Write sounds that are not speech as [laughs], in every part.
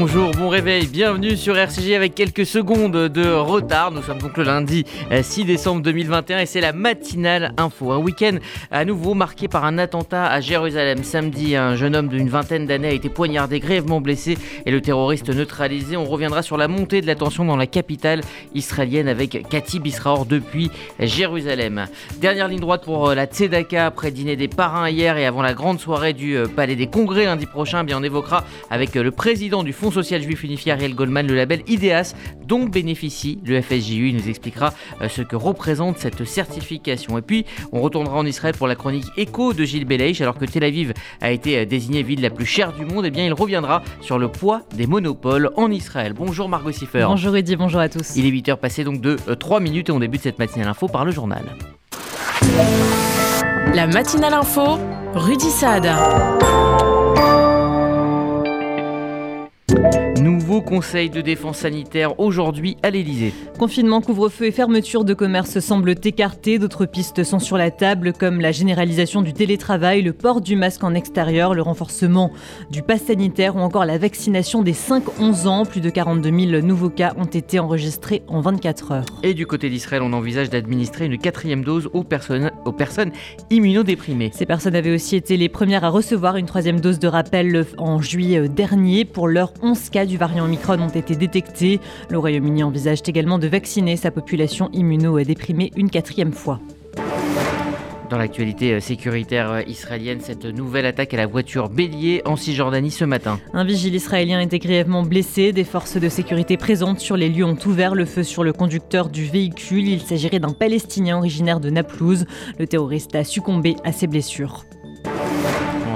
Bonjour, bon réveil, bienvenue sur RCG avec quelques secondes de retard. Nous sommes donc le lundi 6 euh, décembre 2021 et c'est la matinale info. Un week-end à nouveau marqué par un attentat à Jérusalem. Samedi, un jeune homme d'une vingtaine d'années a été poignardé, grièvement blessé et le terroriste neutralisé. On reviendra sur la montée de la tension dans la capitale israélienne avec Cathy Bisraor depuis Jérusalem. Dernière ligne droite pour euh, la Tzedaka après dîner des parrains hier et avant la grande soirée du euh, Palais des Congrès lundi prochain. Bien, on évoquera avec le président du Fonds social juif unifié Ariel Goldman le label IDEAS dont bénéficie le FSJU. Il nous expliquera euh, ce que représente cette certification. Et puis, on retournera en Israël pour la chronique écho de Gilles Beleich. Alors que Tel Aviv a été euh, désignée ville la plus chère du monde, et eh bien, il reviendra sur le poids des monopoles en Israël. Bonjour Margot Siffer. Bonjour Eddy, bonjour à tous. Il est 8h passé donc de 3 euh, minutes et on débute cette matinale info par le journal. La matinale info, Rudy Saad. Nouveau conseil de défense sanitaire aujourd'hui à l'Elysée. Confinement, couvre-feu et fermeture de commerce semblent écartés. D'autres pistes sont sur la table, comme la généralisation du télétravail, le port du masque en extérieur, le renforcement du pass sanitaire ou encore la vaccination des 5-11 ans. Plus de 42 000 nouveaux cas ont été enregistrés en 24 heures. Et du côté d'Israël, on envisage d'administrer une quatrième dose aux personnes, aux personnes immunodéprimées. Ces personnes avaient aussi été les premières à recevoir une troisième dose de rappel en juillet dernier. Pour l'heure, 11 cas du variant Omicron ont été détectés. Le Royaume-Uni envisage également de vacciner sa population immuno-déprimée une quatrième fois. Dans l'actualité euh, sécuritaire euh, israélienne, cette nouvelle attaque à la voiture bélier en Cisjordanie ce matin. Un vigile israélien a été grièvement blessé. Des forces de sécurité présentes sur les lieux ont ouvert le feu sur le conducteur du véhicule. Il s'agirait d'un Palestinien originaire de Naplouse. Le terroriste a succombé à ses blessures.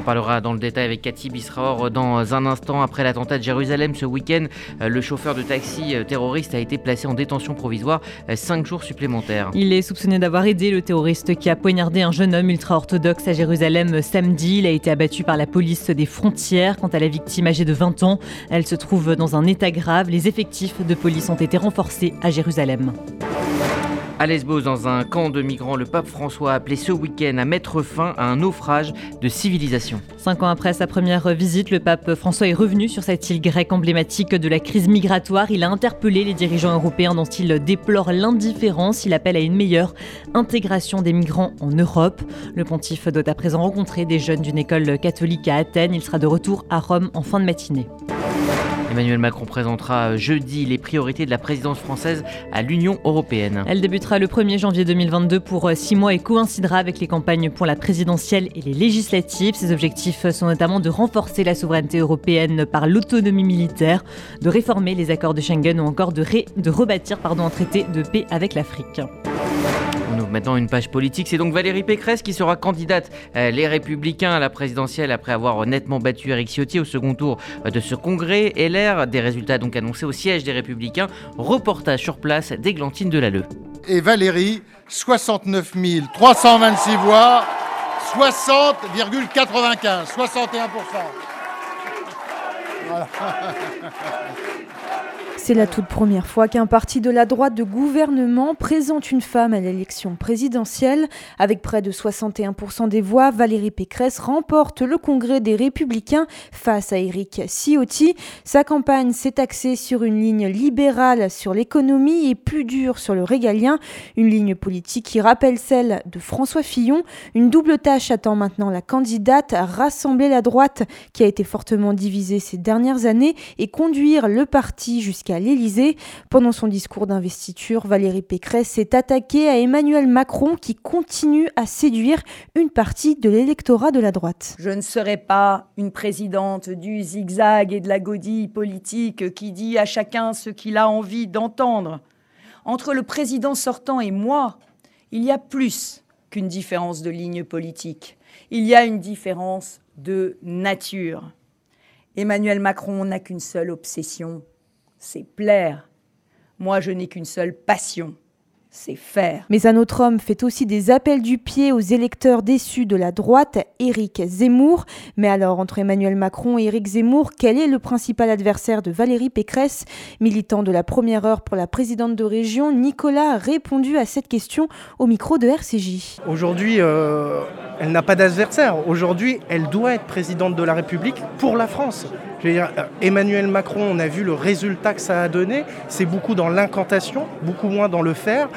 On parlera dans le détail avec Cathy Bisraor dans un instant. Après l'attentat de Jérusalem ce week-end, le chauffeur de taxi euh, terroriste a été placé en détention provisoire 5 euh, jours supplémentaires. Il est soupçonné d'avoir aidé le terroriste qui a poignardé un jeune homme ultra-orthodoxe à Jérusalem samedi. Il a été abattu par la police des frontières. Quant à la victime âgée de 20 ans, elle se trouve dans un état grave. Les effectifs de police ont été renforcés à Jérusalem. À Lesbos, dans un camp de migrants, le pape François a appelé ce week-end à mettre fin à un naufrage de civilisation. Cinq ans après sa première visite, le pape François est revenu sur cette île grecque emblématique de la crise migratoire. Il a interpellé les dirigeants européens dont il déplore l'indifférence. Il appelle à une meilleure intégration des migrants en Europe. Le pontife doit à présent rencontrer des jeunes d'une école catholique à Athènes. Il sera de retour à Rome en fin de matinée. Emmanuel Macron présentera euh, jeudi les priorités de la présidence française à l'Union européenne. Elle débutera le 1er janvier 2022 pour 6 euh, mois et coïncidera avec les campagnes pour la présidentielle et les législatives. Ses objectifs sont notamment de renforcer la souveraineté européenne par l'autonomie militaire, de réformer les accords de Schengen ou encore de, de rebâtir pardon, un traité de paix avec l'Afrique. Maintenant une page politique. C'est donc Valérie Pécresse qui sera candidate euh, les Républicains à la présidentielle après avoir nettement battu Eric Ciotti au second tour de ce congrès. LR, des résultats donc annoncés au siège des Républicains. Reportage sur place d'Églantine Delalleux. Et Valérie, 69 326 voix, 60,95, 61%. Voilà. [laughs] C'est la toute première fois qu'un parti de la droite de gouvernement présente une femme à l'élection présidentielle. Avec près de 61% des voix, Valérie Pécresse remporte le congrès des Républicains face à Éric Ciotti. Sa campagne s'est axée sur une ligne libérale sur l'économie et plus dure sur le régalien. Une ligne politique qui rappelle celle de François Fillon. Une double tâche attend maintenant la candidate à rassembler la droite qui a été fortement divisée ces dernières années et conduire le parti jusqu'à à l'Élysée. Pendant son discours d'investiture, Valérie Pécresse s'est attaquée à Emmanuel Macron qui continue à séduire une partie de l'électorat de la droite. Je ne serai pas une présidente du zigzag et de la godille politique qui dit à chacun ce qu'il a envie d'entendre. Entre le président sortant et moi, il y a plus qu'une différence de ligne politique. Il y a une différence de nature. Emmanuel Macron n'a qu'une seule obsession, c'est plaire. Moi, je n'ai qu'une seule passion, c'est faire. Mais un autre homme fait aussi des appels du pied aux électeurs déçus de la droite, Éric Zemmour. Mais alors, entre Emmanuel Macron et Éric Zemmour, quel est le principal adversaire de Valérie Pécresse? Militant de la première heure pour la présidente de région, Nicolas a répondu à cette question au micro de RCJ. Aujourd'hui, euh, elle n'a pas d'adversaire. Aujourd'hui, elle doit être présidente de la République pour la France. Euh, Emmanuel Macron, on a vu le résultat que ça a donné. C'est beaucoup dans l'incantation, beaucoup moins dans le faire.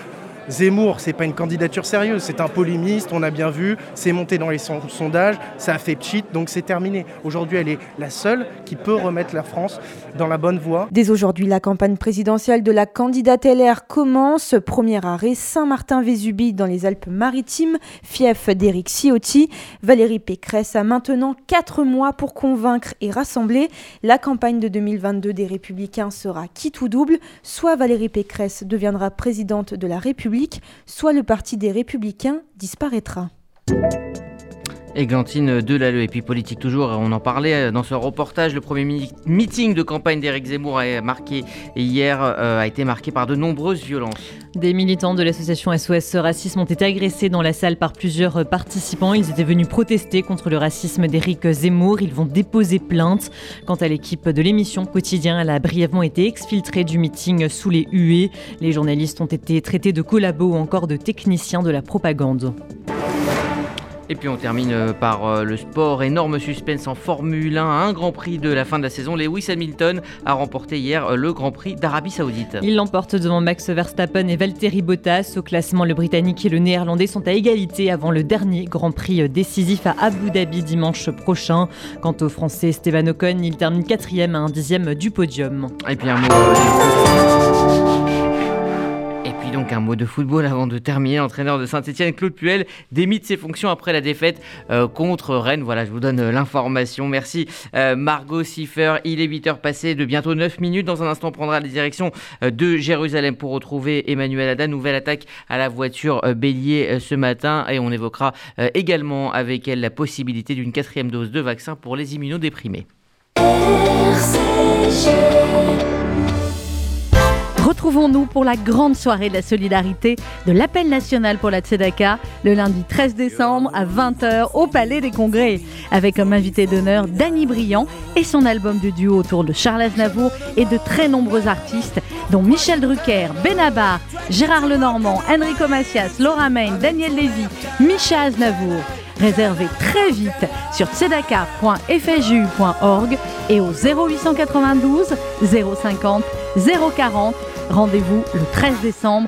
Zemmour, c'est pas une candidature sérieuse, c'est un polémiste, on a bien vu, c'est monté dans les sondages, ça a fait cheat, donc c'est terminé. Aujourd'hui, elle est la seule qui peut remettre la France dans la bonne voie. Dès aujourd'hui, la campagne présidentielle de la candidate LR commence. Premier arrêt, Saint-Martin-Vésubie dans les Alpes-Maritimes, fief d'Éric Ciotti. Valérie Pécresse a maintenant 4 mois pour convaincre et rassembler. La campagne de 2022 des Républicains sera quitte ou double. Soit Valérie Pécresse deviendra présidente de la République, soit le Parti des Républicains disparaîtra. Églantine Delalleux. Et puis politique toujours, on en parlait dans ce reportage. Le premier meeting de campagne d'Éric Zemmour a marqué hier euh, a été marqué par de nombreuses violences. Des militants de l'association SOS Racisme ont été agressés dans la salle par plusieurs participants. Ils étaient venus protester contre le racisme d'Éric Zemmour. Ils vont déposer plainte. Quant à l'équipe de l'émission Quotidien, elle a brièvement été exfiltrée du meeting sous les huées. Les journalistes ont été traités de collabos ou encore de techniciens de la propagande. Et puis on termine euh, par euh, le sport. Énorme suspense en Formule 1. Un Grand Prix de la fin de la saison. Lewis Hamilton a remporté hier euh, le Grand Prix d'Arabie Saoudite. Il l'emporte devant Max Verstappen et Valtteri Bottas. Au classement, le Britannique et le Néerlandais sont à égalité avant le dernier Grand Prix décisif à Abu Dhabi dimanche prochain. Quant au Français Esteban Ocon, il termine quatrième à un dixième du podium. Et puis un mot donc un mot de football avant de terminer. L'entraîneur de Saint-Etienne, Claude Puel, démite ses fonctions après la défaite euh, contre Rennes. Voilà, je vous donne euh, l'information. Merci euh, Margot Siffer. Il est 8h passé de bientôt 9 minutes. Dans un instant, on prendra la direction de Jérusalem pour retrouver Emmanuel Ada. Nouvelle attaque à la voiture bélier ce matin. Et on évoquera également avec elle la possibilité d'une quatrième dose de vaccin pour les immunodéprimés. Retrouvons-nous pour la grande soirée de la solidarité de l'appel national pour la Tzedaka le lundi 13 décembre à 20h au Palais des Congrès avec comme invité d'honneur Danny Briand et son album de duo autour de Charles Aznavour et de très nombreux artistes dont Michel Drucker, Benabar, Gérard Lenormand, Enrico Macias, Laura Main, Daniel Lévy, Micha Aznavour. Réservez très vite sur tzedaka.fju.org et au 0892 050 040 Rendez-vous le 13 décembre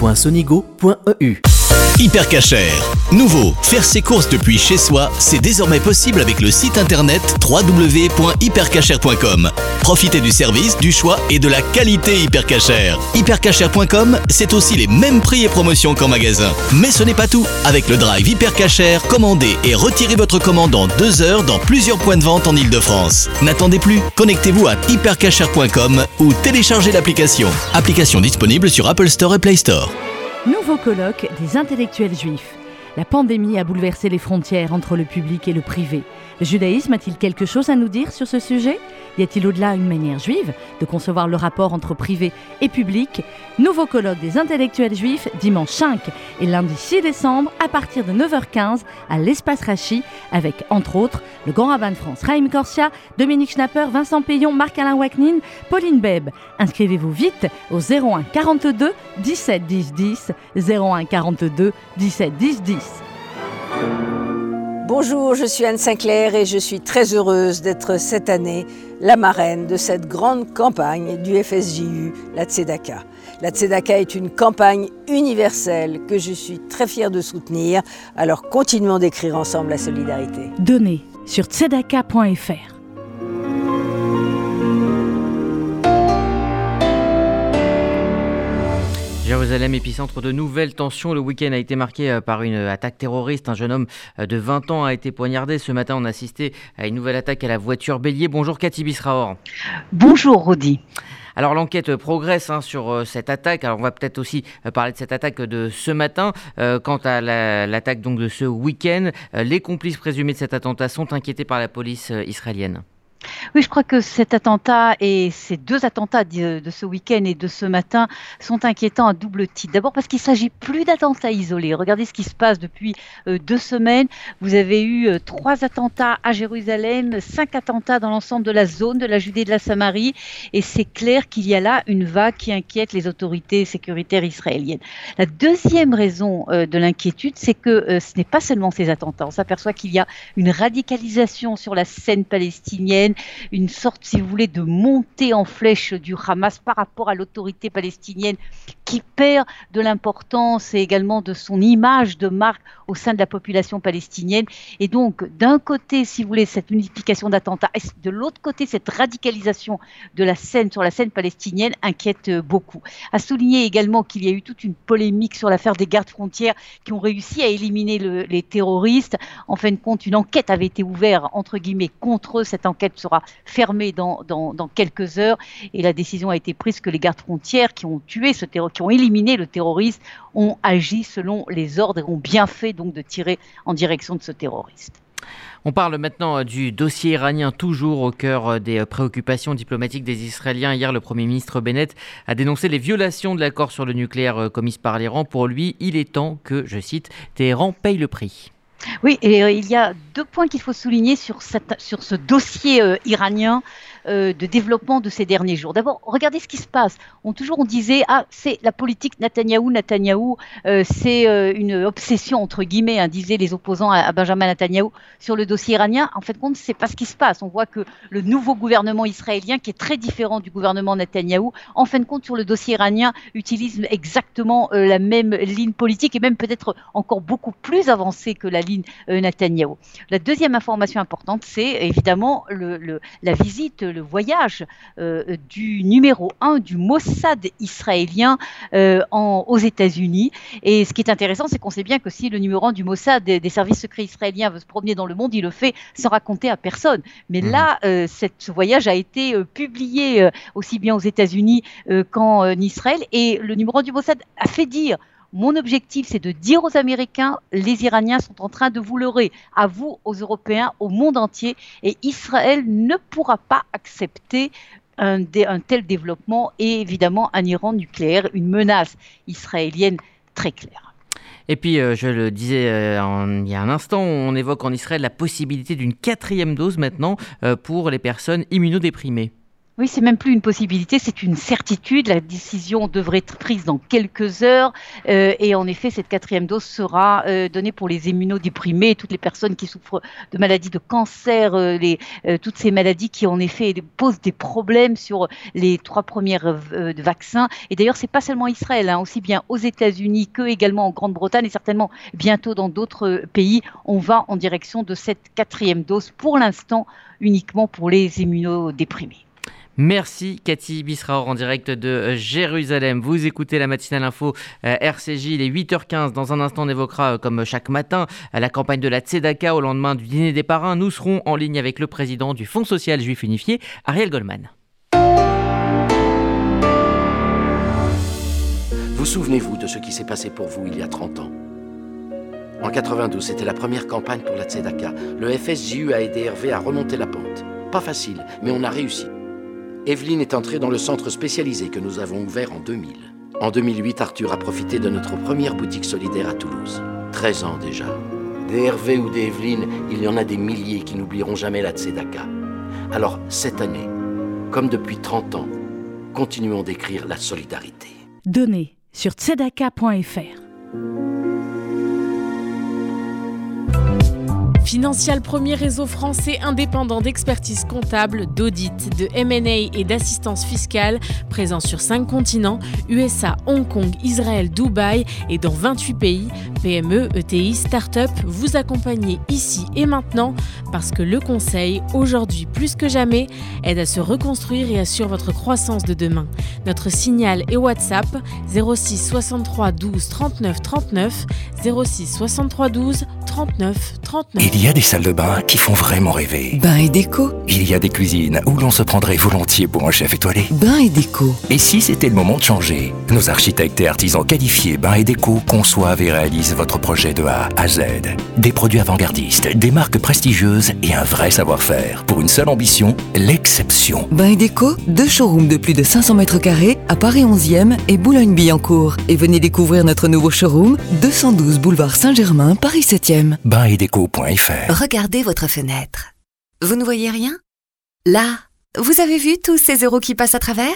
www.sonigo.eu. Hypercacher. Nouveau, faire ses courses depuis chez soi, c'est désormais possible avec le site internet www.hypercacher.com. Profitez du service, du choix et de la qualité Hypercacher. Hypercacher.com, c'est aussi les mêmes prix et promotions qu'en magasin. Mais ce n'est pas tout. Avec le drive Hypercacher, commandez et retirez votre commande en deux heures dans plusieurs points de vente en Ile-de-France. N'attendez plus, connectez-vous à hypercacher.com ou téléchargez l'application. Application disponible sur Apple Store et Play Store. Nouveau colloque des intellectuels juifs. La pandémie a bouleversé les frontières entre le public et le privé. Le judaïsme a-t-il quelque chose à nous dire sur ce sujet? Y a-t-il au-delà une manière juive de concevoir le rapport entre privé et public? Nouveau colloque des intellectuels juifs dimanche 5 et lundi 6 décembre à partir de 9h15 à l'espace Rachi avec entre autres le grand rabbin de France Raïm Corsia, Dominique Schnapper, Vincent Payon, Marc-Alain Wacknin, Pauline Beb. Inscrivez-vous vite au 01 42 17 10 10 01 42 17 10 10. Bonjour, je suis Anne Sinclair et je suis très heureuse d'être cette année la marraine de cette grande campagne du FSJU, la Tzedaka. La Tzedaka est une campagne universelle que je suis très fière de soutenir, alors continuons d'écrire ensemble la solidarité. Donnez sur tzedaka.fr. Jérusalem, épicentre de nouvelles tensions. Le week-end a été marqué euh, par une attaque terroriste. Un jeune homme euh, de 20 ans a été poignardé. Ce matin, on a assisté à une nouvelle attaque à la voiture bélier. Bonjour Cathy Bisraor. Bonjour Rodi. Alors l'enquête progresse hein, sur euh, cette attaque. Alors on va peut-être aussi parler de cette attaque de ce matin. quant à l'attaque donc de ce week-end, les complices présumés de cet attentat sont inquiétés par la police israélienne. Oui, je crois que cet attentat et ces deux attentats de, ce week-end et de ce matin sont inquiétants à double titre. D'abord parce qu'il s'agit plus d'attentats isolés. Regardez ce qui se passe depuis euh, deux semaines. Vous avez eu euh, trois attentats à Jérusalem, cinq attentats dans l'ensemble de la zone de la Judée et de la Samarie, et c'est clair qu'il y a là une vague qui inquiète les autorités sécuritaires israéliennes. La deuxième raison euh, de l'inquiétude, c'est que ce n'est pas seulement ces attentats. On s'aperçoit qu'il y a une radicalisation sur la scène palestinienne une sorte, si vous voulez, de montée en flèche du Hamas par rapport à l'autorité palestinienne qui perd de l'importance et également de son image de marque au sein de la population palestinienne. Et donc, d'un côté, si vous voulez, cette multiplication d'attentats, et de l'autre côté, cette radicalisation de la scène sur la scène palestinienne inquiète beaucoup. À souligner également qu'il y a eu toute une polémique sur l'affaire des gardes frontières qui ont réussi à éliminer les terroristes. En fin de compte, une enquête avait été ouverte, entre guillemets, contre eux. Cette enquête sera fermée dans quelques heures et la décision a été prise que les gardes frontières qui ont tué ce terroriste, qui ont éliminé le terroriste, ont agi selon les ordres et ont bien fait donc de tirer en direction de ce terroriste. On parle maintenant euh, du dossier iranien, toujours au cœur euh, des euh, préoccupations diplomatiques des Israéliens. Hier, le Premier ministre Bennett a dénoncé les violations de l'accord sur le nucléaire commises par l'Iran. Pour lui, il est temps que, je cite, Téhéran paye le prix. Oui, et il y a deux points qu'il faut souligner sur, cette, sur ce dossier iranien. Euh, de développement de ces derniers jours. D'abord, regardez ce qui se passe. On toujours on disait ah c'est la politique Netanyahou, Netanyahou, euh, c'est euh, une obsession entre guillemets, hein, disaient les opposants à, Benjamin Netanyahou sur le dossier iranien. En fait, compte, c'est pas ce qui se passe. On voit que le nouveau gouvernement israélien, qui est très différent du gouvernement Netanyahou, en fin de compte sur le dossier iranien, utilise exactement la même ligne politique et même peut-être encore beaucoup plus avancée que la ligne Netanyahou. La deuxième information importante, c'est évidemment la visite le voyage euh, du numéro 1 du Mossad israélien euh, en, aux États-Unis. Et ce qui est intéressant, c'est qu'on sait bien que si le numéro 1 du Mossad des, services secrets israéliens veut se promener dans le monde, il le fait sans raconter à personne. Mais mmh. là, euh, cette, ce voyage a été publié aussi bien aux États-Unis qu'en Israël. Et le numéro 1 du Mossad a fait dire mon objectif, c'est de dire aux Américains, les Iraniens sont en train de vous leurrer, à vous, aux Européens, au monde entier, et Israël ne pourra pas accepter un, tel développement et évidemment un Iran nucléaire, une menace israélienne très claire. Et puis, euh, je le disais euh, il y a un instant, on évoque en Israël la possibilité d'une quatrième dose maintenant euh, pour les personnes immunodéprimées. Oui, c'est même plus une possibilité, c'est une certitude. La décision devrait être prise dans quelques heures. Euh, et en effet, cette quatrième dose sera euh, donnée pour les immunodéprimés, toutes les personnes qui souffrent de maladies de cancer, euh, toutes ces maladies qui en effet posent des problèmes sur les trois premières vaccins. Et d'ailleurs, c'est pas seulement Israël, hein, aussi bien aux États-Unis que également en Grande-Bretagne et certainement bientôt dans d'autres pays. On va en direction de cette quatrième dose pour l'instant uniquement pour les immunodéprimés. Merci Cathy Bisraor en direct de euh, Jérusalem. Vous écoutez la matinale info euh, RCJ, il est 8h15. Dans un instant, on évoquera, euh, comme chaque matin, la campagne de la Tzedaka au lendemain du dîner des parrains. Nous serons en ligne avec le président du Fonds social juif unifié, Ariel Goldman. Vous souvenez-vous de ce qui s'est passé pour vous il y a 30 ans? En 92, c'était la première campagne pour la Tzedaka. Le FSJU a aidé Hervé à remonter la pente. Pas facile, mais on a réussi. Evelyne est entrée dans le centre spécialisé que nous avons ouvert en 2000. En 2008, Arthur a profité de notre première boutique solidaire à Toulouse. 13 ans déjà. Des Hervé ou des Evelyne, il y en a des milliers qui n'oublieront jamais la Tzedaka. Alors, cette année, comme depuis 30 ans, continuons d'écrire la solidarité. Donnez sur tzedaka.fr. Financial, premier réseau français indépendant d'expertise comptable, d'audit, de MA et d'assistance fiscale, présent sur 5 continents, USA, Hong Kong, Israël, Dubaï et dans 28 pays. PME, ETI, start-up, vous accompagner ici et maintenant parce que le conseil, aujourd'hui plus que jamais, aide à se reconstruire et assure votre croissance de demain. Notre signal est WhatsApp 06 63 12 39 39 06 63 12 39 39. Il y a des salles de bain qui font vraiment rêver. Bain et déco. Il y a des cuisines où l'on se prendrait volontiers pour un chef étoilé. Bain et déco. Et si c'était le moment de changer? Nos architectes et artisans qualifiés Bain et déco conçoivent et réalisent votre projet de A à Z. Des produits avant-gardistes, des marques prestigieuses et un vrai savoir-faire. Pour une seule ambition, l'exception. Bain et déco, deux showrooms de plus de 500 mètres carrés à Paris 11e et Boulogne-Billancourt. Et venez découvrir notre nouveau showroom, 212 boulevard Saint-Germain, Paris 7e. Bain et déco.fr Regardez votre fenêtre. Vous ne voyez rien? Là, vous avez vu tous ces euros qui passent à travers?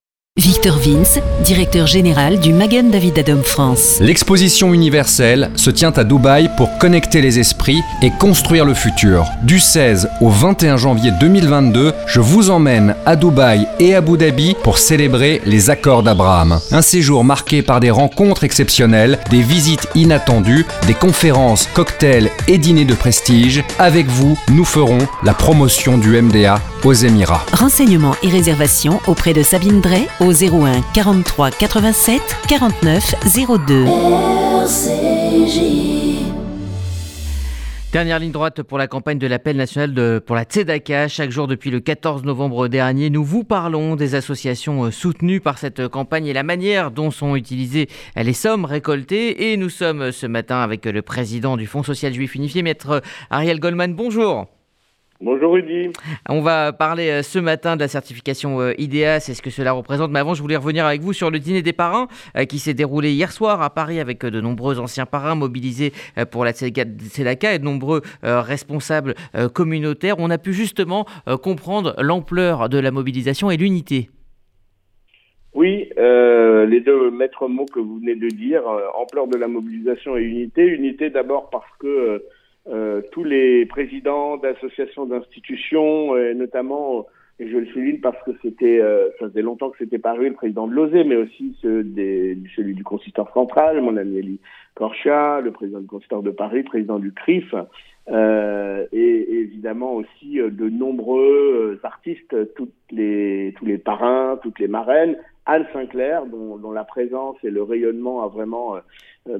Victor Vince, directeur général du Magen David Adom France. L'exposition universelle se tient à Dubaï pour connecter les esprits et construire le futur. Du 16 au 21 janvier 2022, je vous emmène à Dubaï et à Abu Dhabi pour célébrer les accords d'Abraham. Un séjour marqué par des rencontres exceptionnelles, des visites inattendues, des conférences, cocktails et dîners de prestige. Avec vous, nous ferons la promotion du MDA aux Émirats. Renseignements et réservations auprès de Sabine Drey au 01 43 87 49 02. Dernière ligne droite pour la campagne de l'appel national de, pour la Tzedaka. Chaque jour depuis le 14 novembre dernier, nous vous parlons des associations euh, soutenues par cette campagne et la manière dont sont utilisées les sommes récoltées. Et nous sommes ce matin avec le président du Fonds social juif unifié, maître Ariel Goldman. Bonjour. Bonjour Rudy. On va parler euh, ce matin de la certification euh, IDEA, c'est ce que cela représente. Mais avant, je voulais revenir avec vous sur le dîner des parrains euh, qui s'est déroulé hier soir à Paris avec de nombreux anciens parrains mobilisés pour la Tzedaka et de nombreux responsables communautaires. On a pu justement comprendre l'ampleur de la mobilisation et l'unité. Oui, les deux maîtres mots que vous venez de dire, ampleur de la mobilisation et unité. Unité d'abord parce que euh, tous les présidents d'associations, d'institutions, et notamment, et je le souligne parce que c'était, euh, ça faisait longtemps que c'était paru, le président de l'OSE, mais aussi ceux des, celui du consistoire central, mon ami Elie Korcha, le président du consistoire de Paris, président du CRIF, euh, et, évidemment aussi euh, de nombreux artistes, toutes les, tous les parrains, toutes les marraines, Anne Sinclair, dont, dont, la présence et le rayonnement a vraiment euh,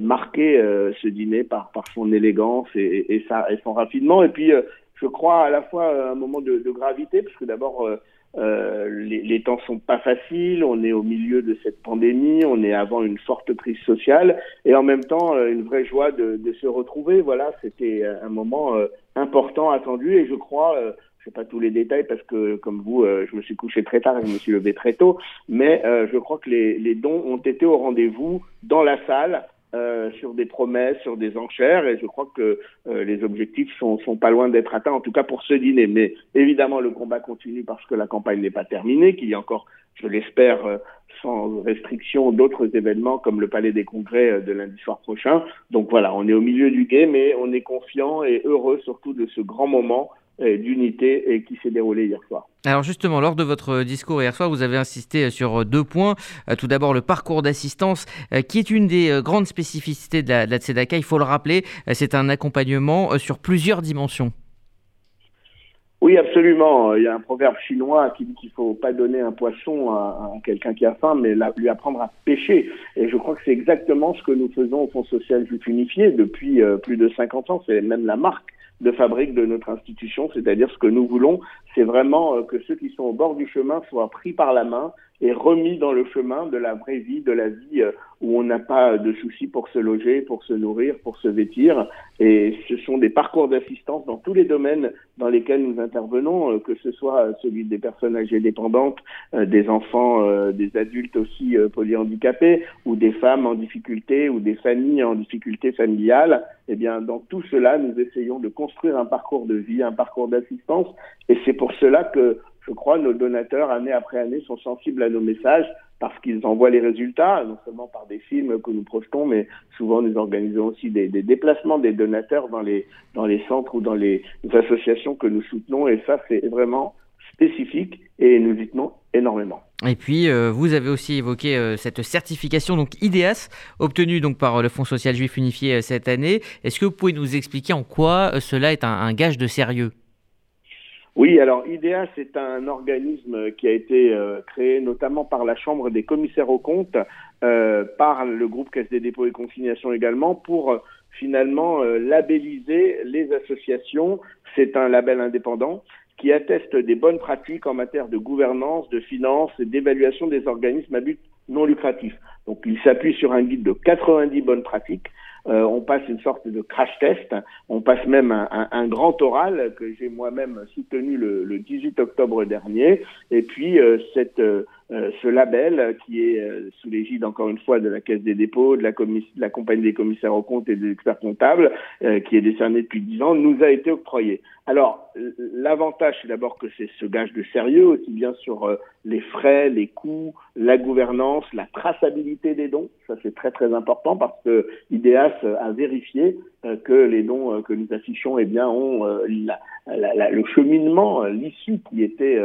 marqué euh, ce dîner par, par son élégance et, et, sa, et son raffinement. Et puis, euh, je crois à la fois un moment de, de gravité, parce que d'abord, euh, les, les, temps sont pas faciles, on est au milieu de cette pandémie, on est avant une forte crise sociale, et en même temps une vraie joie de, de se retrouver. Voilà, c'était un moment important, attendu, et je crois je sais pas tous les détails parce que, comme vous, euh, je me suis couché très tard et je me suis levé très tôt, mais euh, je crois que les, les, dons ont été au rendez-vous dans la salle. Euh, sur des promesses, sur des enchères, et je crois que euh, les objectifs sont, sont pas loin d'être atteints, en tout cas pour ce dîner. Mais évidemment, le combat continue parce que la campagne n'est pas terminée, qu'il y a encore, je l'espère, sans restriction, d'autres événements comme le Palais des Congrès de lundi soir prochain. Donc voilà, on est au milieu du guet, mais on est confiant et heureux surtout de ce grand moment d'unité et qui s'est déroulé hier soir. Alors justement, lors de votre discours hier soir, vous avez insisté sur deux points. Euh, tout d'abord, le parcours d'assistance, euh, qui est une des euh, grandes spécificités de la, de. Il faut le rappeler, c'est un accompagnement sur plusieurs dimensions. Oui, absolument. Il y a un proverbe chinois qui dit qu'il ne faut pas donner un poisson à, quelqu'un qui a faim, mais lui apprendre à pêcher. Et je crois que c'est exactement ce que nous faisons au Fonds social juif unifié depuis euh, plus de 50 ans. C'est même la marque de fabrique de notre institution, c'est-à-dire ce que nous voulons, c'est vraiment euh, que ceux qui sont au bord du chemin soient pris par la main et remis dans le chemin de la vraie vie, de la vie euh, où on n'a pas de soucis pour se loger, pour se nourrir, pour se vêtir. Et ce sont des parcours d'assistance dans tous les domaines dans lesquels nous intervenons, euh, que ce soit celui des personnes âgées dépendantes, des enfants, des adultes aussi polyhandicapés, ou des femmes en difficulté, ou des familles en difficulté familiale. Eh bien, dans tout cela, nous essayons de construire un parcours de vie, un parcours d'assistance. Et c'est pour cela que je crois, nos donateurs, année après année, sont sensibles à nos messages parce qu'ils envoient les résultats, non seulement par des films que nous projetons, mais souvent nous organisons aussi des, déplacements des donateurs dans les, dans les centres ou dans les associations que nous soutenons. Et ça, c'est vraiment spécifique et nous y tenons énormément. Et puis, euh, vous avez aussi évoqué euh, cette certification donc IDEAS, obtenue donc par le Fonds social juif unifié euh, cette année. Est-ce que vous pouvez nous expliquer en quoi cela est un gage de sérieux? Oui, alors IDEA, c'est un organisme qui a été euh, créé notamment par la Chambre des commissaires aux comptes, euh, par le groupe Caisse des dépôts et consignations également, pour euh, finalement labelliser les associations. C'est un label indépendant qui atteste des bonnes pratiques en matière de gouvernance, de finance et d'évaluation des organismes à but non lucratif. Donc il s'appuie sur un guide de 90 bonnes pratiques euh, on passe une sorte de crash test, on passe même un, un, un grand oral que j'ai moi-même soutenu le, le, 18 octobre dernier. Et puis euh, cette, euh, ce label qui est sous l'égide encore une fois de la Caisse des dépôts, de la, de la compagnie des commissaires aux comptes et des experts comptables, qui est décerné depuis 10 ans, nous a été octroyé. Alors l'avantage c'est d'abord que c'est ce gage de sérieux, aussi bien sur les frais, les coûts, la gouvernance, la traçabilité des dons. Ça c'est très très important parce que IDEAS à vérifier euh, que les dons euh, que nous affichons eh bien, ont euh, le cheminement, l'issue qui était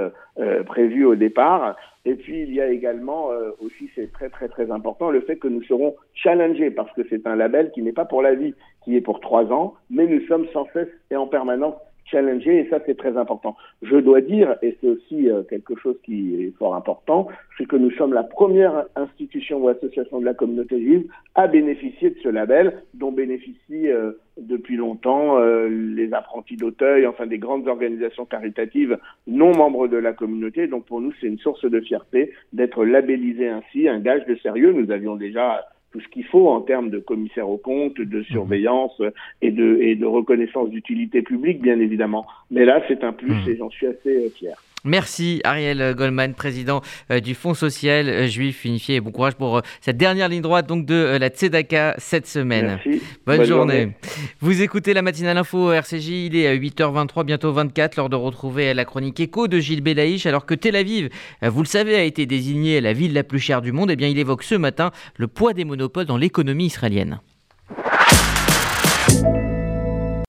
prévu au départ. Et puis il y a également aussi, c'est très très très important, le fait que nous serons challengés parce que c'est un label qui n'est pas pour la vie, qui est pour trois ans, mais nous sommes sans cesse et en permanence challenger et ça c'est très important. Je dois dire, et c'est aussi euh, quelque chose qui est fort important, c'est que nous sommes la première institution ou association de la communauté juive à bénéficier de ce label dont bénéficient euh, depuis longtemps euh, les apprentis d'Auteuil, enfin des grandes organisations caritatives non membres de la communauté. Donc pour nous c'est une source de fierté d'être labellisé ainsi, un gage de sérieux. Nous avions déjà tout ce qu'il faut en termes de commissaire aux comptes, de surveillance et de, et de reconnaissance d'utilité publique, bien évidemment. Mais là, c'est un plus mmh. et j'en suis assez euh, fier. Merci Ariel Goldman, président euh, du Fonds social euh, juif unifié. Et bon courage pour cette dernière ligne droite donc de la Tzedaka cette semaine. Merci. Bonne, journée. Vous écoutez la matinale info RCJ, il est à 8h23, bientôt 24, lors de retrouver la chronique écho de Gilles Belaïch. Alors que Tel Aviv, vous le savez, a été désignée la ville la plus chère du monde, et eh bien il évoque ce matin le poids des monopoles dans l'économie israélienne.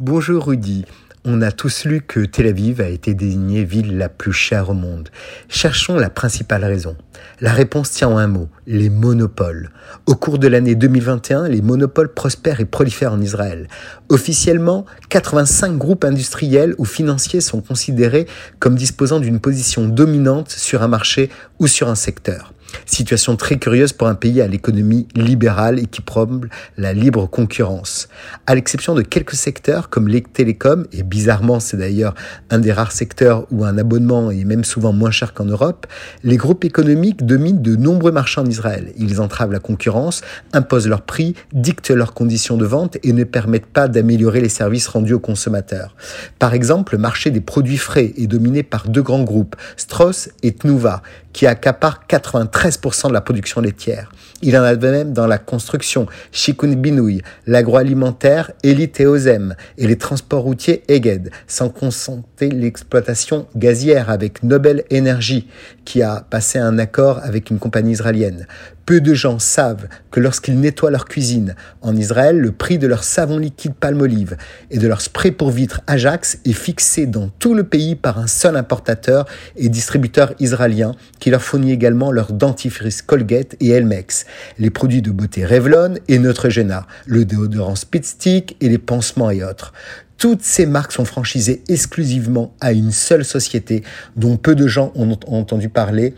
Bonjour Rudy. On a tous lu que Tel Aviv a été désignée ville la plus chère au monde. Cherchons la principale raison. La réponse tient en un mot, les monopoles. Au cours de l'année 2021, les monopoles prospèrent et prolifèrent en Israël. Officiellement, 85 groupes industriels ou financiers sont considérés comme disposant d'une position dominante sur un marché ou sur un secteur. Situation très curieuse pour un pays à l'économie libérale et qui promeut la libre concurrence. À l'exception de quelques secteurs comme les télécoms, et bizarrement c'est d'ailleurs un des rares secteurs où un abonnement est même souvent moins cher qu'en Europe, les groupes économiques dominent de nombreux marchés en Israël. Ils entravent la concurrence, imposent leurs prix, dictent leurs conditions de vente et ne permettent pas d'améliorer les services rendus aux consommateurs. Par exemple, le marché des produits frais est dominé par deux grands groupes, Strauss et Tnuva, qui accaparent 93% de la production laitière. Il en a même dans la construction, Shikun Binouy, l'agroalimentaire, Elite et les transports routiers Eged, sans concentrer l'exploitation gazière avec Nobel Energy, qui a passé un accord avec une compagnie israélienne. Peu de gens savent que lorsqu'ils nettoient leur cuisine en Israël, le prix de leur savon liquide palmolive et de leur spray pour vitres Ajax est fixé dans tout le pays par un seul importateur et distributeur israélien qui leur fournit également leur dentifrice Colgate et Elmex, les produits de beauté Revlon et Neutrogena, le déodorant Speedstick et les pansements et autres. Toutes ces marques sont franchisées exclusivement à une seule société dont peu de gens ont entendu parler.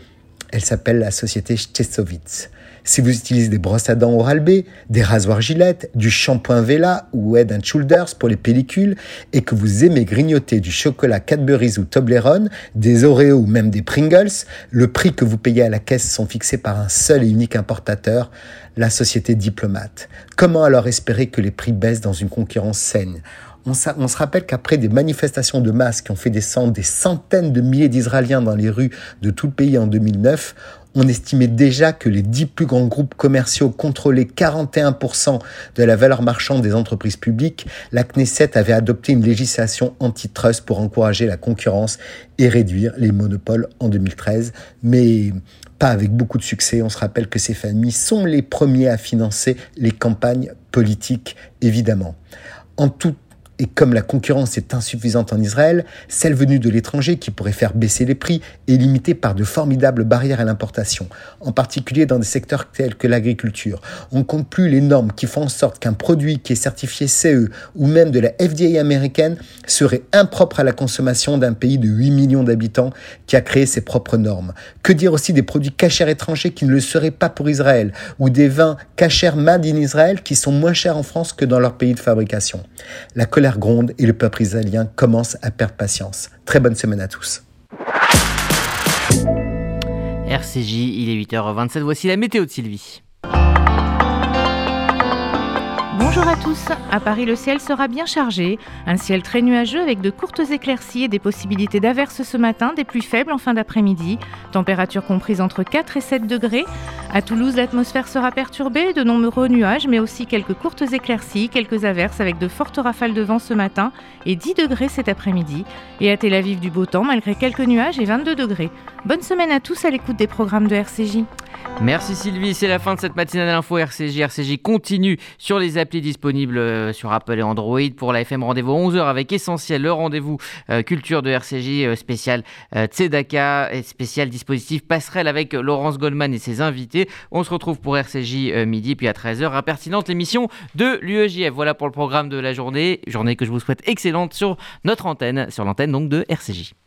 Elle s'appelle la société Chesovitz. Si vous utilisez des brosses à dents Oral-B, des rasoirs Gillette, du shampoing Vela ou Head Shoulders pour les pellicules et que vous aimez grignoter du chocolat Cadbury's ou Toblerone, des Oreos ou même des Pringles, le prix que vous payez à la caisse sont fixés par un seul et unique importateur, la société Diplomate. Comment alors espérer que les prix baissent dans une concurrence saine? On, se rappelle qu'après des manifestations de masse qui ont fait descendre des centaines de milliers d'Israéliens dans les rues de tout le pays en 2009, On estimait déjà que les dix plus grands groupes commerciaux contrôlaient 41% de la valeur marchande des entreprises publiques. La Knesset avait adopté une législation antitrust pour encourager la concurrence et réduire les monopoles en 2013. Mais pas avec beaucoup de succès. On se rappelle que ces familles sont les premiers à financer les campagnes politiques, évidemment. En tout et comme la concurrence est insuffisante en Israël, celle venue de l'étranger qui pourrait faire baisser les prix est limitée par de formidables barrières à l'importation, en particulier dans des secteurs tels que l'agriculture. On compte plus les normes qui font en sorte qu'un produit qui est certifié CE ou même de la FDA américaine serait impropre à la consommation d'un pays de 8 millions d'habitants qui a créé ses propres normes. Que dire aussi des produits cachers étrangers qui ne le seraient pas pour Israël, ou des vins cachers made in Israël qui sont moins chers en France que dans leur pays de fabrication? La colère gronde et le peuple israélien commence à perdre patience. Très bonne semaine à tous. RCJ, il est 8h27, voici la météo de Sylvie. Bonjour à tous. À Paris, le ciel sera bien chargé. Un ciel très nuageux avec de courtes éclaircies et des possibilités d'averses ce matin, des pluies faibles en fin d'après-midi. Température comprise entre 4 et 7 degrés. À Toulouse, l'atmosphère sera perturbée, de nombreux nuages, mais aussi quelques courtes éclaircies, quelques averses avec de fortes rafales de vent ce matin et 10 degrés cet après-midi. Et à Tel Aviv, du beau temps malgré quelques nuages et 22 degrés. Bonne semaine à tous à l'écoute des programmes de RCJ. Merci Sylvie, c'est la fin de cette matinale d'info RCJ. RCJ continue sur les applis disponibles euh, sur Apple et Android pour la FM Rendez-vous 11h avec Essentiel, le rendez-vous euh, culture de RCJ euh, spécial Tzedaka et spécial dispositif passerelle avec Laurence Goldman et ses invités. On se retrouve pour RCJ midi puis à 13h, impertinente l'émission de l'UEJF. Voilà pour le programme de la journée, journée que je vous souhaite excellente sur notre antenne, sur l'antenne donc de RCJ.